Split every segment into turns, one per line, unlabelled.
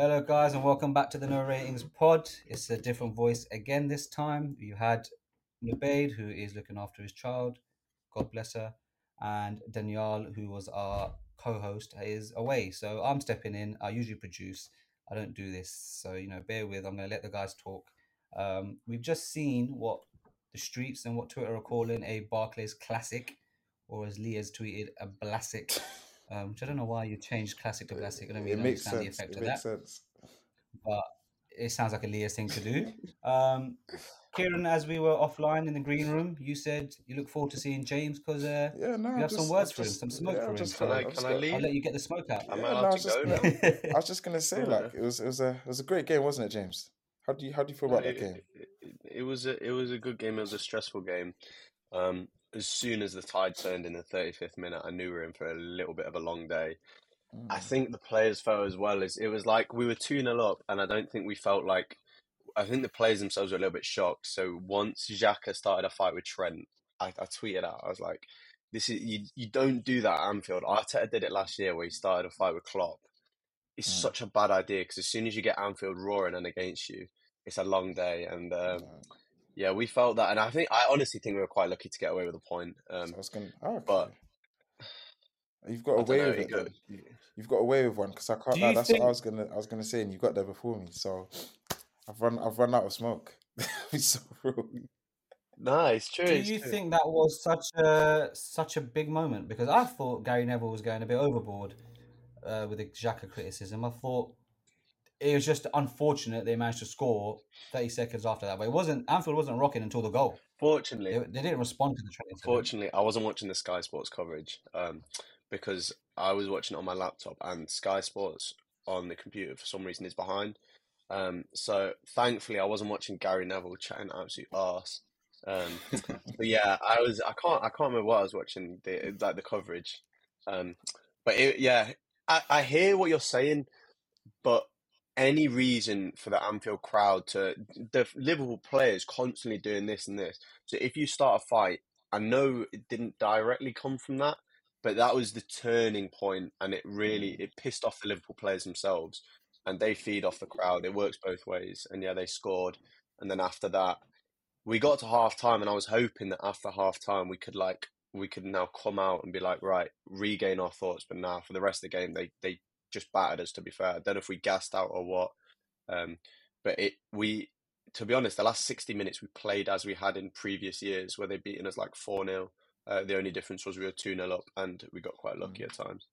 Hello, guys, and welcome back to the No Ratings Pod. It's a different voice again this time. You had Nubaid, who is looking after his child, God bless her, and Danielle, who was our co-host, is away. So I'm stepping in. I usually produce. I don't do this, so you know, bear with. I'm going to let the guys talk. Um, we've just seen what the streets and what Twitter are calling a Barclays classic, or as Lee has tweeted, a blasic. Um, which I don't know why you changed classic to blasic. I don't
It
really
makes
understand the effect
It
of that
makes sense.
but it sounds like a Leah's thing to do. Um, Kieran, as we were offline in the green room, you said you look forward to seeing James because uh,
Yeah, no.
you
I'm
have some words
I'm
for him, some smoke
yeah,
for
I'm
him.
just
So
Can I, can I,
I
leave?
I'll let you get the smoke out.
Yeah,
I
no,
allowed
I
to
was just
go
gonna- I was just gonna say, like, it was it was a it was a great game, wasn't it, James? How do you how do you feel about that
It,
game?
it, it was a it was a good game. It was a stressful game. Um, as soon as the tide turned in the 35th minute, I knew we were in for a little bit of a long day. I
Mm.
think the players felt as well as it was like we were 2 0 up, and I don't think we felt like. I think the players themselves were a little bit shocked. So once Xhaka started a fight with Trent, I, I tweeted out, I was like, "This is you. You don't do that at Anfield." Arteta did it last year, where he started a fight with Klopp. It's
Mm.
such a bad idea because as soon as you get Anfield roaring and against you, it's a long day. And um, yeah, we felt that, and I think I honestly think we were quite lucky to get away with a point.
so
Um,
I was gonna. Oh, okay.
but
You've got away
know.
with
It
it.
go,
You've got away with one because I can't.
Do
lie,
you
that's what I was gonna. I was gonna say, and you got there before me. So I've run. I've run out of smoke. it's so rude.
no, it's true.
Do
It's
you
true.
think that was such a such a big moment? Because I thought Gary Neville was going a bit overboard uh, with the Xhaka criticism. I thought it was just unfortunate they managed to score 30 seconds after that, but it wasn't. Anfield wasn't rocking until the goal.
Fortunately,
They, they didn't respond to the incident.
Fortunately, I wasn't watching the Sky Sports coverage um, because I was watching it on my laptop, and Sky Sports on the computer for some reason is behind. Um, so thankfully, I wasn't watching Gary Neville chatting absolute arse. Um, but yeah, I was. I can't. I can't remember what I was watching. The like the coverage. Um, but it, yeah, I, I hear what you're saying, but any reason for the Anfield crowd to the Liverpool players constantly doing this and this. So if you start a fight, I know it didn't directly come from that, but that was the turning point, and it really mm. it pissed off the Liverpool players themselves, and they feed off the crowd. It works both ways, and yeah, they scored, and then after that, we got to half time, and I was hoping that after half time we could like we could now come out and be like right, regain our thoughts. But now for the rest of the game, they they just battered us. To be fair, I don't know if we gassed out or what, um, but it we to be honest, the last sixty minutes we played as we had in previous years, where they'd beaten us like four 0 uh, The only difference was we were two 0 up, and we got quite lucky
Mm.
at times.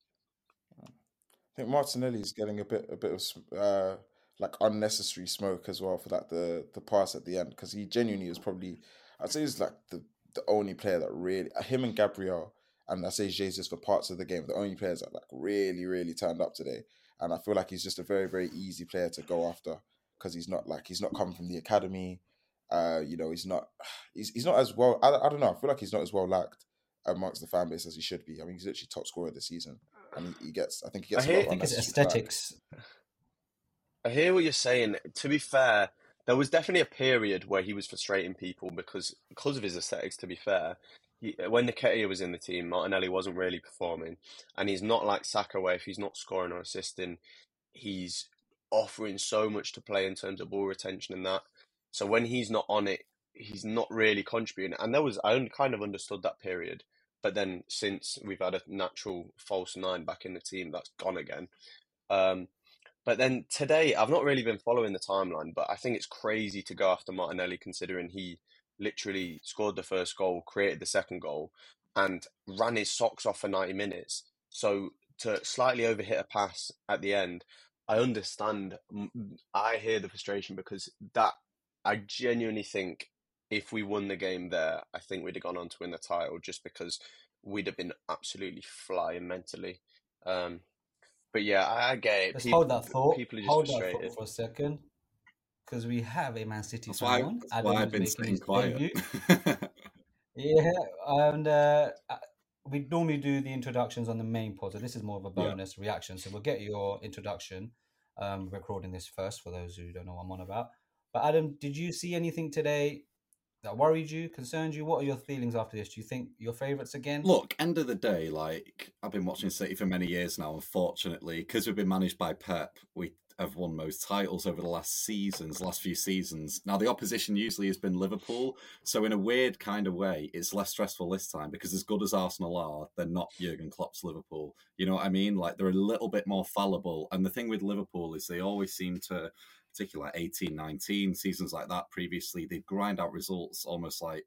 I think Martinelli's getting a bit a bit of uh like unnecessary smoke as well for that the the pass at the end because he genuinely was probably I'd say he's like the the only player that really him and Gabriel and I say Jesus for parts of the game the only players that like really really turned up today and I feel like he's just a very very easy player to go after because he's not like he's not coming from the academy uh you know he's not he's he's not as well I, I don't know I feel like he's not as well liked amongst the fan base as he should be I mean he's literally top scorer this season and he, he gets I think he
I
gets a
hear-
lot
I think it's
unnecessary flack.
aesthetics.
I hear what you're saying. To be fair, there was definitely a period where he was frustrating people because because of his aesthetics. To be fair, he, when Nketiah was in the team, Martinelli wasn't really performing, and he's not like Saka where if he's not scoring or assisting, he's offering so much to play in terms of ball retention and that. So when he's not on it, he's not really contributing. And there was I kind of understood that period, but then since we've had a natural false nine back in the team, that's gone again. Um, but then today, I've not really been following the timeline, but I think it's crazy to go after Martinelli considering he literally scored the first goal, created the second goal, and ran his socks off for 90 minutes. So to slightly overhit a pass at the end, I understand. I hear the frustration because that I genuinely think if we won the game there, I think we'd have gone on to win the title just because we'd have been absolutely flying mentally. Um, but yeah, I, I get it.
Let's
People,
hold that thought.
people are just
Hold that
frustrated.
thought for a second, because we have a Man City
That's
fan
why,
on.
that's why I've been staying quiet.
Yeah, and uh, uh, we normally do the introductions on the main pod, so this is more of a
Yeah.
bonus reaction. So we'll get your introduction. Um, recording this first for those who don't know what I'm on about. But Adam, did you see anything today that worried you, concerned you? What are your feelings after this? Do you think your favourites again?
Look, end of the day, like I've been watching City for many years now. Unfortunately, because we've been managed by Pep, we have won most titles over the last seasons, last few seasons. Now the opposition usually has been Liverpool, so in a weird kind of way, it's less stressful this time because as good as Arsenal are, they're not Jurgen Klopp's Liverpool. You know what I mean? Like they're a little bit more fallible. And the thing with Liverpool is they always seem to, particularly like 18, 19 seasons like that previously, they grind out results almost like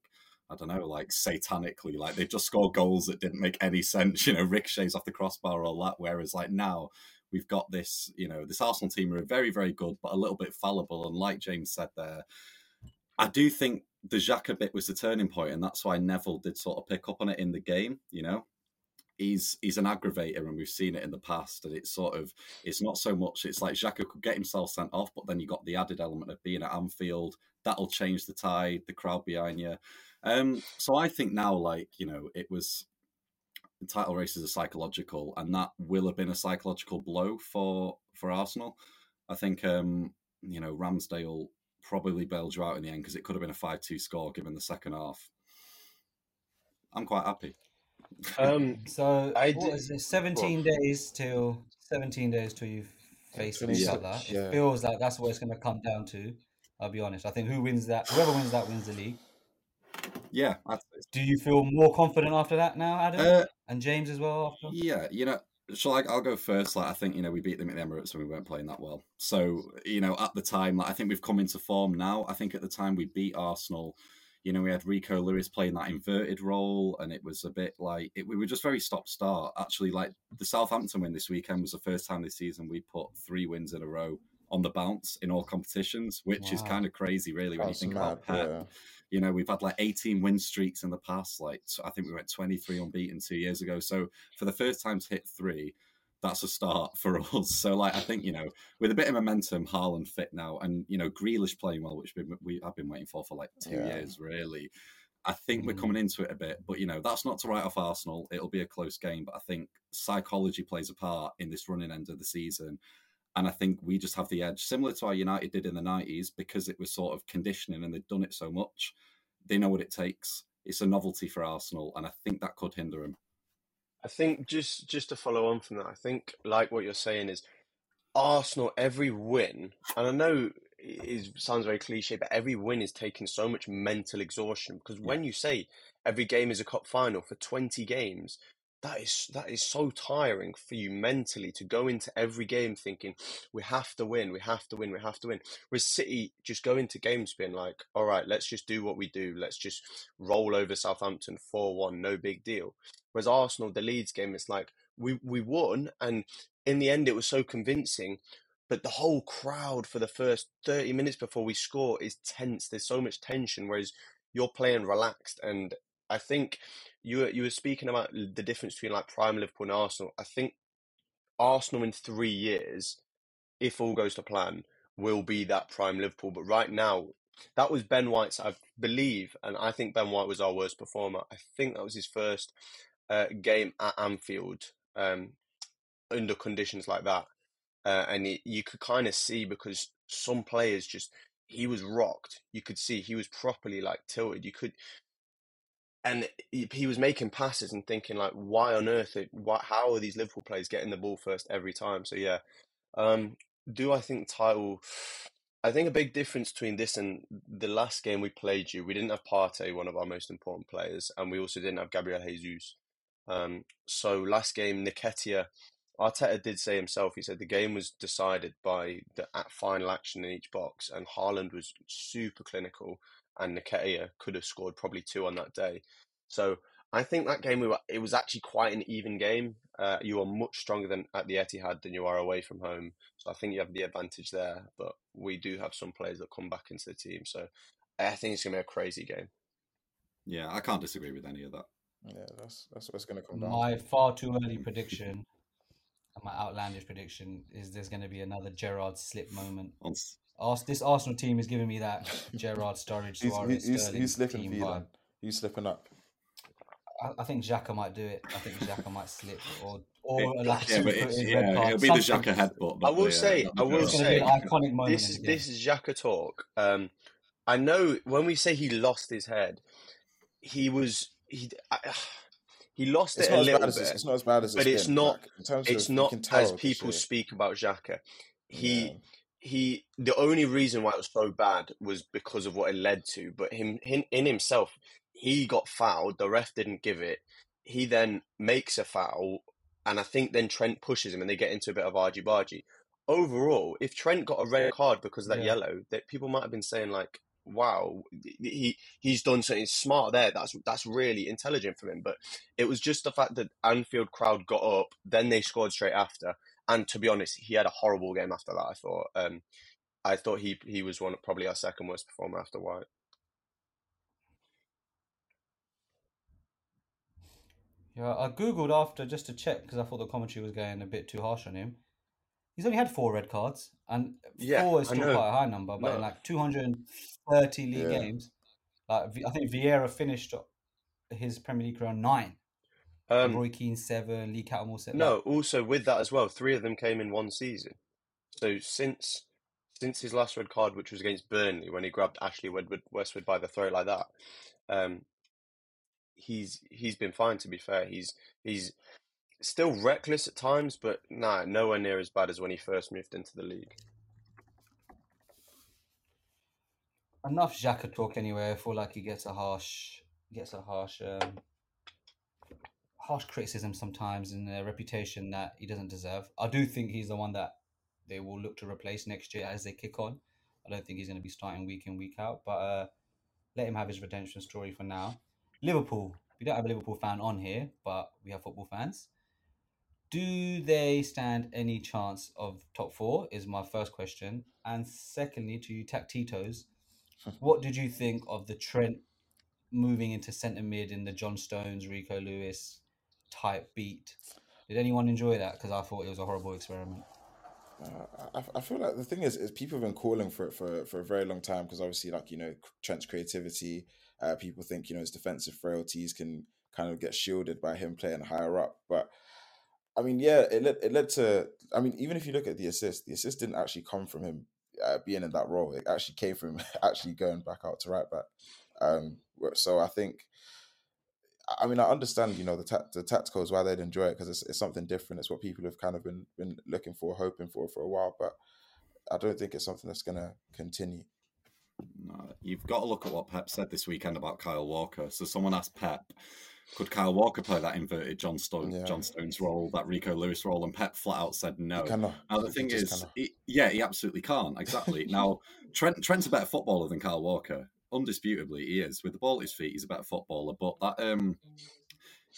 I don't know, like satanically, like they just score goals that didn't make any sense, you know, ricochets off the crossbar, all that. Whereas like now we've got this, you know, this Arsenal team are very, very good, but a little bit fallible. And like James said there, I do think the Xhaka bit was the turning point, and that's why Neville did sort of pick up on it in the game. You know, he's he's an aggravator, and we've seen it in the past. And it's sort of it's not so much. It's like Xhaka could get himself sent off, but then you got the added element of being at Anfield. That'll change the tide, the crowd behind you. Um, so I think now, like you know, it was title races are psychological, and that will have been a psychological blow for for Arsenal. I think um, you know Ramsdale probably bailed you out in the end because it could have been a five-two score given the second half. I'm quite happy.
Um,
So
I
what
did-
it? Seventeen days till seventeen days till you face
Yeah.
each other.
Yeah.
It feels like that's what it's going to come down to. I'll be honest. I think who wins that, whoever wins that, wins the league.
Yeah, I'd
Do you feel more confident after that now, Adam,
Uh,
and James as well? After
Yeah, you know, shall I? I'll go first. Like, I think you know we beat them at the Emirates and we weren't playing that well. So you know, at the time, like I think we've come into form now. I think at the time we beat Arsenal. You know, we had Rico Lewis playing that inverted role, and it was a bit like it, we were just very stop start. Actually, like the Southampton win this weekend was the first time this season we put three wins in a row on the bounce in all competitions, which is kind of crazy, really, when you think
mad.
about Pep.
Yeah.
You know, we've had like 18 win streaks in the past. Like, so I think we went 23 unbeaten two years ago. So for the first time to hit three, that's a start for us. So, like, I think, you know, with a bit of momentum, Haaland fit now, and, you know, Grealish playing well, which we, we have been waiting for for like two
Yeah.
years, really. I think we're
Mm.
coming into it a bit, but you know that's not to write off Arsenal. It'll be a close game, but I think psychology plays a part in this running end of the season, and I think we just have the edge, similar to how United did in the nineties, because it was sort of conditioning and they've done it so much. They know what it takes. It's a novelty for Arsenal, and I think that could hinder them.
I think just just to follow on from that, I think like what you're saying is Arsenal every win, and I know it is sounds very cliche, but every win is taking so much mental exhaustion because when you say every game is a cup final for 20 games, that is that is so tiring for you mentally to go into every game thinking we have to win, we have to win, we have to win. Whereas City just go into games being like, all right, let's just do what we do, let's just roll over Southampton 4-1, no big deal. Whereas Arsenal, the Leeds game, it's like we we won, and in the end, it was so convincing. But the whole crowd for the first thirty minutes before we score is tense. There's so much tension, whereas you're playing relaxed. And I think you were, you were speaking about the difference between like prime Liverpool and Arsenal. I think Arsenal in three years, if all goes to plan, will be that prime Liverpool. But right now, that was Ben White's, I believe, and I think Ben White was our worst performer. I think that was his first uh, game at Anfield um, under conditions like that. Uh, and it, you could kind of see because some players just, he was rocked. You could see he was properly like tilted. You could, and he, was making passes and thinking like, why on earth, why, how are these Liverpool players getting the ball first every time? So yeah, um, do I think title? I think a big difference between this and the last game we played you, we didn't have Partey, one of our most important players, and we also didn't have Gabriel Jesus. Um, so last game, Nketiah, Arteta did say himself, he said the game was decided by the final action in each box, and Haaland was super clinical, and Nketiah could have scored probably two on that day. So I think that game we were, it was actually quite an even game. Uh, you are much stronger than at the Etihad than you are away from home. So I think you have the advantage there, but we do have some players that come back into the team. So I think it's gonna be a crazy game.
Yeah, I can't disagree with any of that.
Yeah, that's that's what it's going to come down.
my far too early prediction, and my outlandish prediction is there's going to be another Gerrard slip moment.
On
Ars- this Arsenal team is giving me that Gerrard Sturridge
Who's,
Suarez
who's, who's,
Sterling
who's slipping
team
for
vibe.
then? Who's slipping up?
I, I think Xhaka might do it. I think Xhaka might slip or or
It-
a
yeah, but
two-footed
it's, yeah, it'll be the
something.
Xhaka headbutt.
I will
the, uh,
say-
not
I will
It's
Gerrard.
be
say-
an iconic moment.
This is
in
this is Xhaka talk. Um, I know when we say he lost his head, he was he I, he lost
It's
it a little
bad as
bit.
it's, it's not as bad as
but
it's
it's
been.
not-
Like, in terms
it's
of,
not
can tell
as people speak about Xhaka. he
Yeah.
he the only reason why it was so bad was because of what it led to. But him, him in himself, he got fouled. The ref didn't give it. He then makes a foul, and I think then Trent pushes him, and they get into a bit of argy bargy. Overall, if Trent got a red card because of that
Yeah.
yellow, that people might have been saying like, "Wow, he he's done something smart there. That's that's really intelligent from him." But it was just the fact that Anfield crowd got up, then they scored straight after, and to be honest, he had a horrible game after that. I thought. Um, I thought he he was one probably our second worst performer after White.
Yeah, I googled after just to check because I thought the commentary was going a bit too harsh on him. He's only had four red cards, and
Yeah,
four is still quite a high number. But
No.
like 230 league
Yeah.
games, like I think Vieira finished his Premier League career on nine.
Um,
Roy Keane seven, Lee Cattermole seven.
no, also with that as well, three of them came in one season. So since since his last red card, which was against Burnley, when he grabbed Ashley Westwood, Westwood by the throat like that, um, he's he's been fine. To be fair, he's he's still reckless at times, but nah, nowhere near as bad as when he first moved into the league.
Enough Xhaka talk anyway. I feel like he gets a harsh, gets a harsh, um, harsh criticism sometimes, and a reputation that he doesn't deserve. I do think he's the one that they will look to replace next year as they kick on. I don't think he's going to be starting week in week out, but uh, let him have his redemption story for now. Liverpool. We don't have a Liverpool fan on here, but we have football fans. Do they stand any chance of top four? Is my first question. And secondly, to you Tactitos, what did you think of the Trent moving into centre mid in the John Stones, Rico Lewis type beat? Did anyone enjoy that? Because I thought it was a horrible experiment.
Uh, I, I feel like the thing is, is people have been calling for it for, for a very long time because obviously, like you know, Trent's creativity. Uh, people think you know his defensive frailties can kind of get shielded by him playing higher up. But I mean, yeah, it led it led to. I mean, even if you look at the assist, the assist didn't actually come from him uh, being in that role. It actually came from actually going back out to right back. Um, so I think. I mean, I understand, you know, the ta- the tacticals why they'd enjoy it because it's, it's something different. It's what people have kind of been been looking for, hoping for for a while. But I don't think it's something that's going to continue.
No, you've got to look at what Pep said this weekend about Kyle Walker. So someone asked Pep, could Kyle Walker play that inverted John Stone,
Yeah.
John Stones role, that Rico Lewis role? And Pep flat out said no. Now the
He
thing is, he, yeah, he absolutely can't. Exactly. now Trent Trent's a better footballer than Kyle Walker. Undisputably, he is. With the ball at his feet, he's a better footballer. But that um,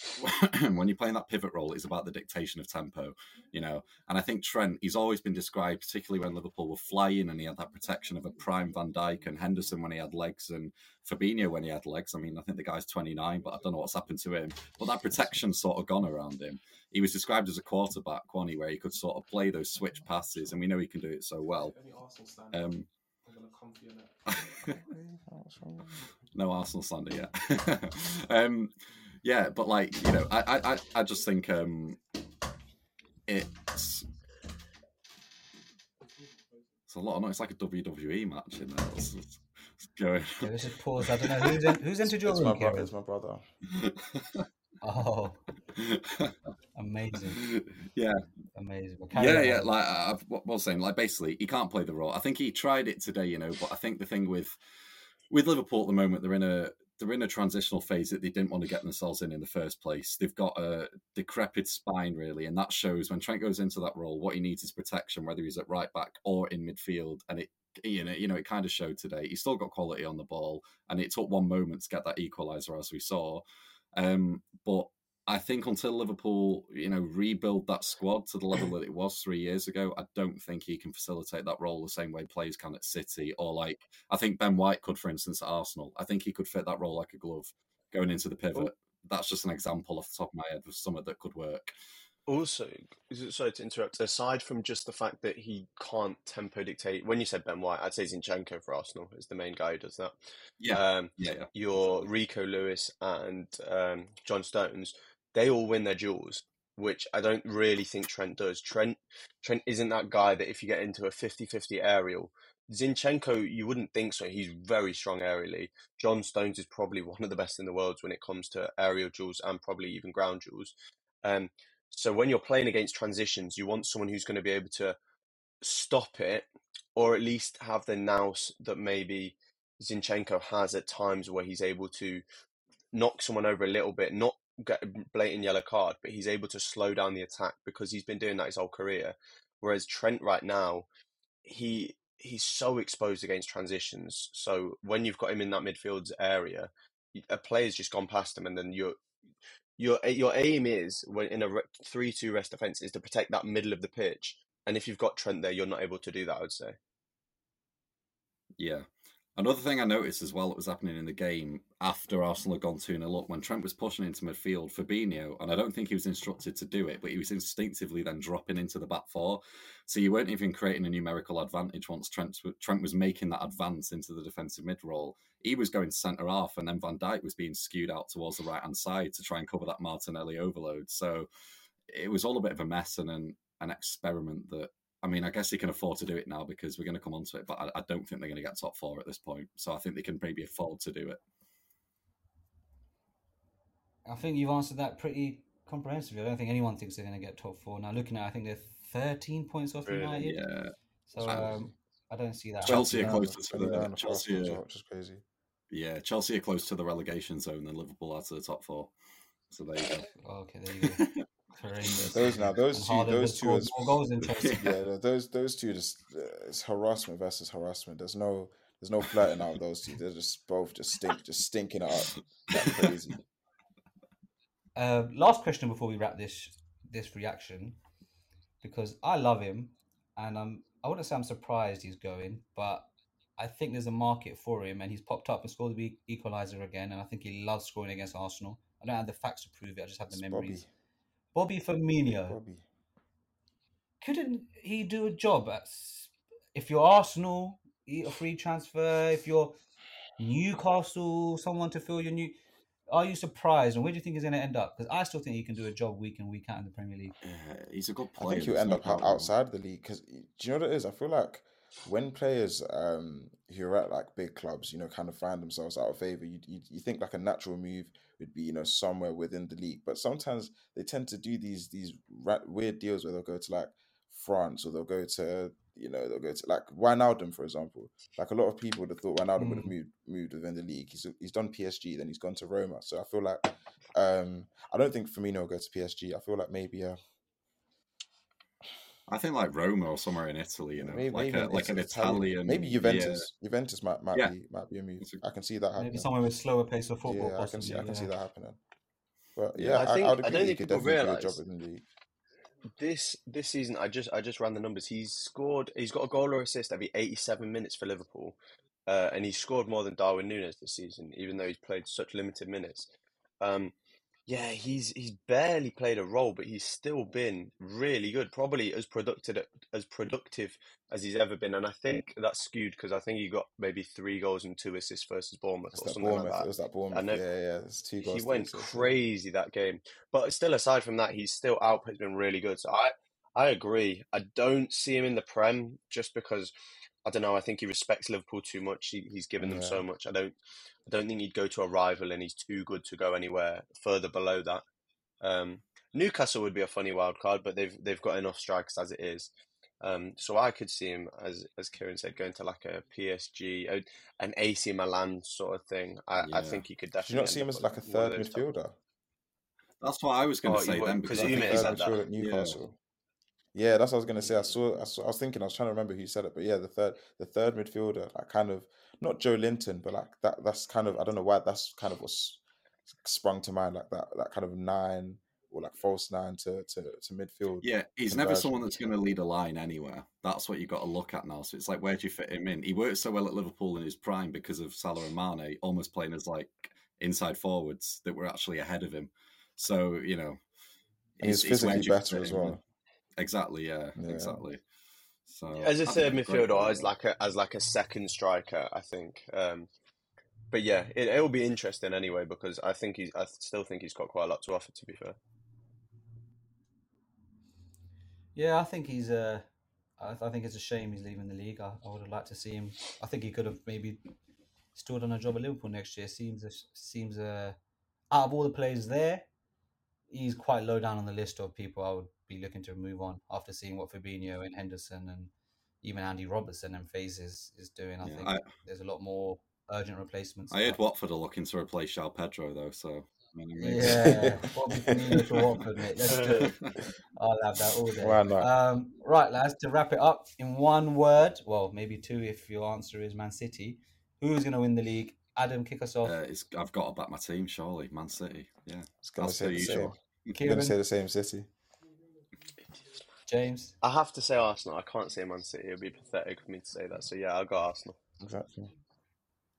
when you're playing that pivot role, it's about the dictation of tempo, you know. And I think Trent, he's always been described, particularly when Liverpool were flying and he had that protection of a prime Van Dijk and Henderson when he had legs and Fabinho when he had legs. I mean, I think the guy's 29, but I don't know what's happened to him. But that protection's sort of gone around him. He was described as a quarterback, he, where he could sort of play those switch passes, and we know he can do it so well.
Any Arsenal stand
Um,
I'm gonna come for your neck.
no Arsenal slander yet. um, yeah, but like you know, I I, I- I just think um, it's it's a lot of noise. It's like a WWE match in there. It's, it's going.
Yeah, let's just pause. I don't know who's, in, who's entered your
It's my brother. It's my brother.
Oh, amazing,
yeah,
amazing. Well,
yeah,
on.
yeah. Like I, I've- what I was saying, like basically, he can't play the role. I think he tried it today, you know. But I think the thing with with Liverpool at the moment, they're in a they're in a transitional phase that they didn't want to get themselves in in the first place. They've got a decrepit spine, really, and that shows when Trent goes into that role. What he needs is protection, whether he's at right back or in midfield, and it. You know, you know, it kind of showed today. He's still got quality on the ball, and it took one moment to get that equaliser, as we saw. Um, but I think until Liverpool, you know, rebuild that squad to the level that it was three years ago, I don't think he can facilitate that role the same way players can at City or like I think Ben White could, for instance, at Arsenal. I think he could fit that role like a glove going into the pivot. That's just an example off the top of my head of something that could work.
Also, sorry to interrupt. Aside from just the fact that he can't tempo dictate, when you said Ben White, I'd say Zinchenko for Arsenal is the main guy who does that.
Yeah,
Um,
yeah, yeah.
your Rico Lewis and um, John Stones, they all win their duels, which I don't really think Trent does. Trent Trent isn't that guy that if you get into a 50-50 aerial, Zinchenko, you wouldn't think so. He's very strong aerially. John Stones is probably one of the best in the world when it comes to aerial duels and probably even ground duels. Um, so when you're playing against transitions, you want someone who's going to be able to stop it, or at least have the nous that maybe Zinchenko has at times where he's able to knock someone over a little bit, not blatant yellow card, but he's able to slow down the attack because he's been doing that his whole career. Whereas Trent right now, he he's so exposed against transitions. So when you've got him in that midfield area, a player's just gone past him, and then your your eh, your aim is when in a three two rest defense is to protect that middle of the pitch. And if you've got Trent there, you're not able to do that. I would say.
Yeah, Another thing I noticed as well that was happening in the game after Arsenal had gone 2 0 up, when Trent was pushing into midfield, Fabinho, and I don't think he was instructed to do it, but he was instinctively then dropping into the back four. So you weren't even creating a numerical advantage once Trent, Trent was making that advance into the defensive mid role. He was going centre half, and then Van Dijk was being skewed out towards the right hand side to try and cover that Martinelli overload. So it was all a bit of a mess and an, an experiment that I mean, I guess they can afford to do it now because we're going to come onto it, but I, I don't think they're going to get top four at this point. So I think they can maybe afford to do it.
I think you've answered that pretty comprehensively. I don't think anyone thinks they're going to get top four. Now, looking at, I think they're 13 points off really? United.
Yeah.
So um, I don't see that.
Chelsea are closer to the
Chelsea, which is crazy.
Yeah, Chelsea are close to the relegation zone, and Liverpool are to the top four. So there you
go. okay, there you go.
Those now, those two, those two, is, yeah, those those two just uh, it's harassment versus harassment. There's no there's no flirting out of those two. They're just both just stink, just stinking up like crazy.
Uh, last question before we wrap this this reaction, because I love him, and I'm I wouldn't say I'm surprised he's going, but I think there's a market for him, and he's popped up and scored the equalizer again, and I think he loves scoring against Arsenal. I don't have the facts to prove it; I just have the it's memories. Bobby. Bobby Firmino. Bobby. Couldn't he do a job at if you're Arsenal, eat a free transfer, if you're Newcastle, someone to fill your new are you surprised, and where do you think he's going to end up? Because I still think he can do a job week in week out in the Premier League.
Yeah, he's a good player.
I think he'll end up outside the league. Because do you know what it is? I feel like when players um, who are at like big clubs, you know, kind of find themselves out of favor, you, you, you think like a natural move would be you know somewhere within the league. But sometimes they tend to do these these weird deals where they'll go to like France or they'll go to you know they'll go to like Wijnaldum for example. Like a lot of people would have thought Wijnaldum mm. would have moved moved within the league. He's he's done PSG, then he's gone to Roma. So I feel like um I don't think Firmino will go to PSG. I feel like maybe uh
I think like Roma or somewhere in Italy, you know, maybe, like, maybe a, like an Italian.
Maybe Juventus. Yeah. Juventus might might yeah. be might be a move. I can see that happening.
Maybe somewhere with slower pace of football.
Yeah, I can see I can see that happening. But yeah, I, think, I, I, I don't think people realize
this this season. I just I just ran the numbers. He's scored. He's got a goal or assist every eighty seven minutes for Liverpool, uh, and he's scored more than Darwin Núñez this season, even though he's played such limited minutes. Um, yeah, he's he's barely played a role, but he's still been really good. Probably as productive as productive as he's ever been, and I think that's skewed because I think he got maybe three goals and two assists versus Bournemouth or something
Bournemouth.
like that.
It was that Bournemouth. Yeah, yeah, it's two goals.
He went crazy that game, but still, aside from that, he's still output's been really good. So I I agree. I don't see him in the Prem just because I don't know. I think he respects Liverpool too much. He, he's given them yeah. so much. I don't. I don't think he'd go to a rival, and he's too good to go anywhere further below that. Um, Newcastle would be a funny wild card, but they've they've got enough strikers as it is. Um, so I could see him as as Kieran said, going to like a PSG, a, an AC Milan sort of thing. I, yeah. I think he could definitely.
Do you not see him as like a third midfielder?
That's what I was going to oh, say then because I think
said that. At Newcastle. Yeah. that's what I was gonna say. I saw, I saw, I was thinking, I was trying to remember who said it, but yeah, the third, the third midfielder, like kind of not Joelinton, but like that. That's kind of I don't know why that's kind of what's sprung to mind, like that that kind of nine or like false nine to to, to midfield.
Yeah, he's never someone that's going to lead a line anywhere. That's what you've got to look at now. So it's like, where do you fit him in? He worked so well at Liverpool in his prime because of Salah and Mane, almost playing as like inside forwards that were actually ahead of him. So you know,
he's physically better as well.
Exactly. Yeah, yeah. Exactly. So
as a third midfielder, as like a as like a second striker, I think. Um, but yeah, it it will be interesting anyway because I think he's I still think he's got quite a lot to offer. To be fair.
Yeah, I think he's uh, I, I think it's a shame he's leaving the league. I, I would have liked to see him. I think he could have maybe stood on a job at Liverpool next year. Seems seems uh, out of all the players there, he's quite low down on the list of people I would be looking to move on after seeing what Fabinho and Henderson and even Andy Robertson and FaZe is, is doing. I
Yeah,
think
I-
there's a lot more urgent replacements.
I heard Watford are looking to replace João Pedro though, so I mean, it makes-
Yeah, Bobby Firmino Watford, mate. Let's do it. I'll have that all day.
Why not?
Um, right, lads, to wrap it up in one word, well, maybe two if your answer is Man City. Who's going to win the league? Adam, kick us off.
Uh, it's, I've got to back my team, surely. Man City. Yeah.
I was gonna
That's
say
the
the same.
usual.
I'm
Kieran,
gonna say the same city.
James.
I have to say Arsenal. I can't say Man City. It would be pathetic for me to say that. So yeah, I'll go Arsenal.
Exactly.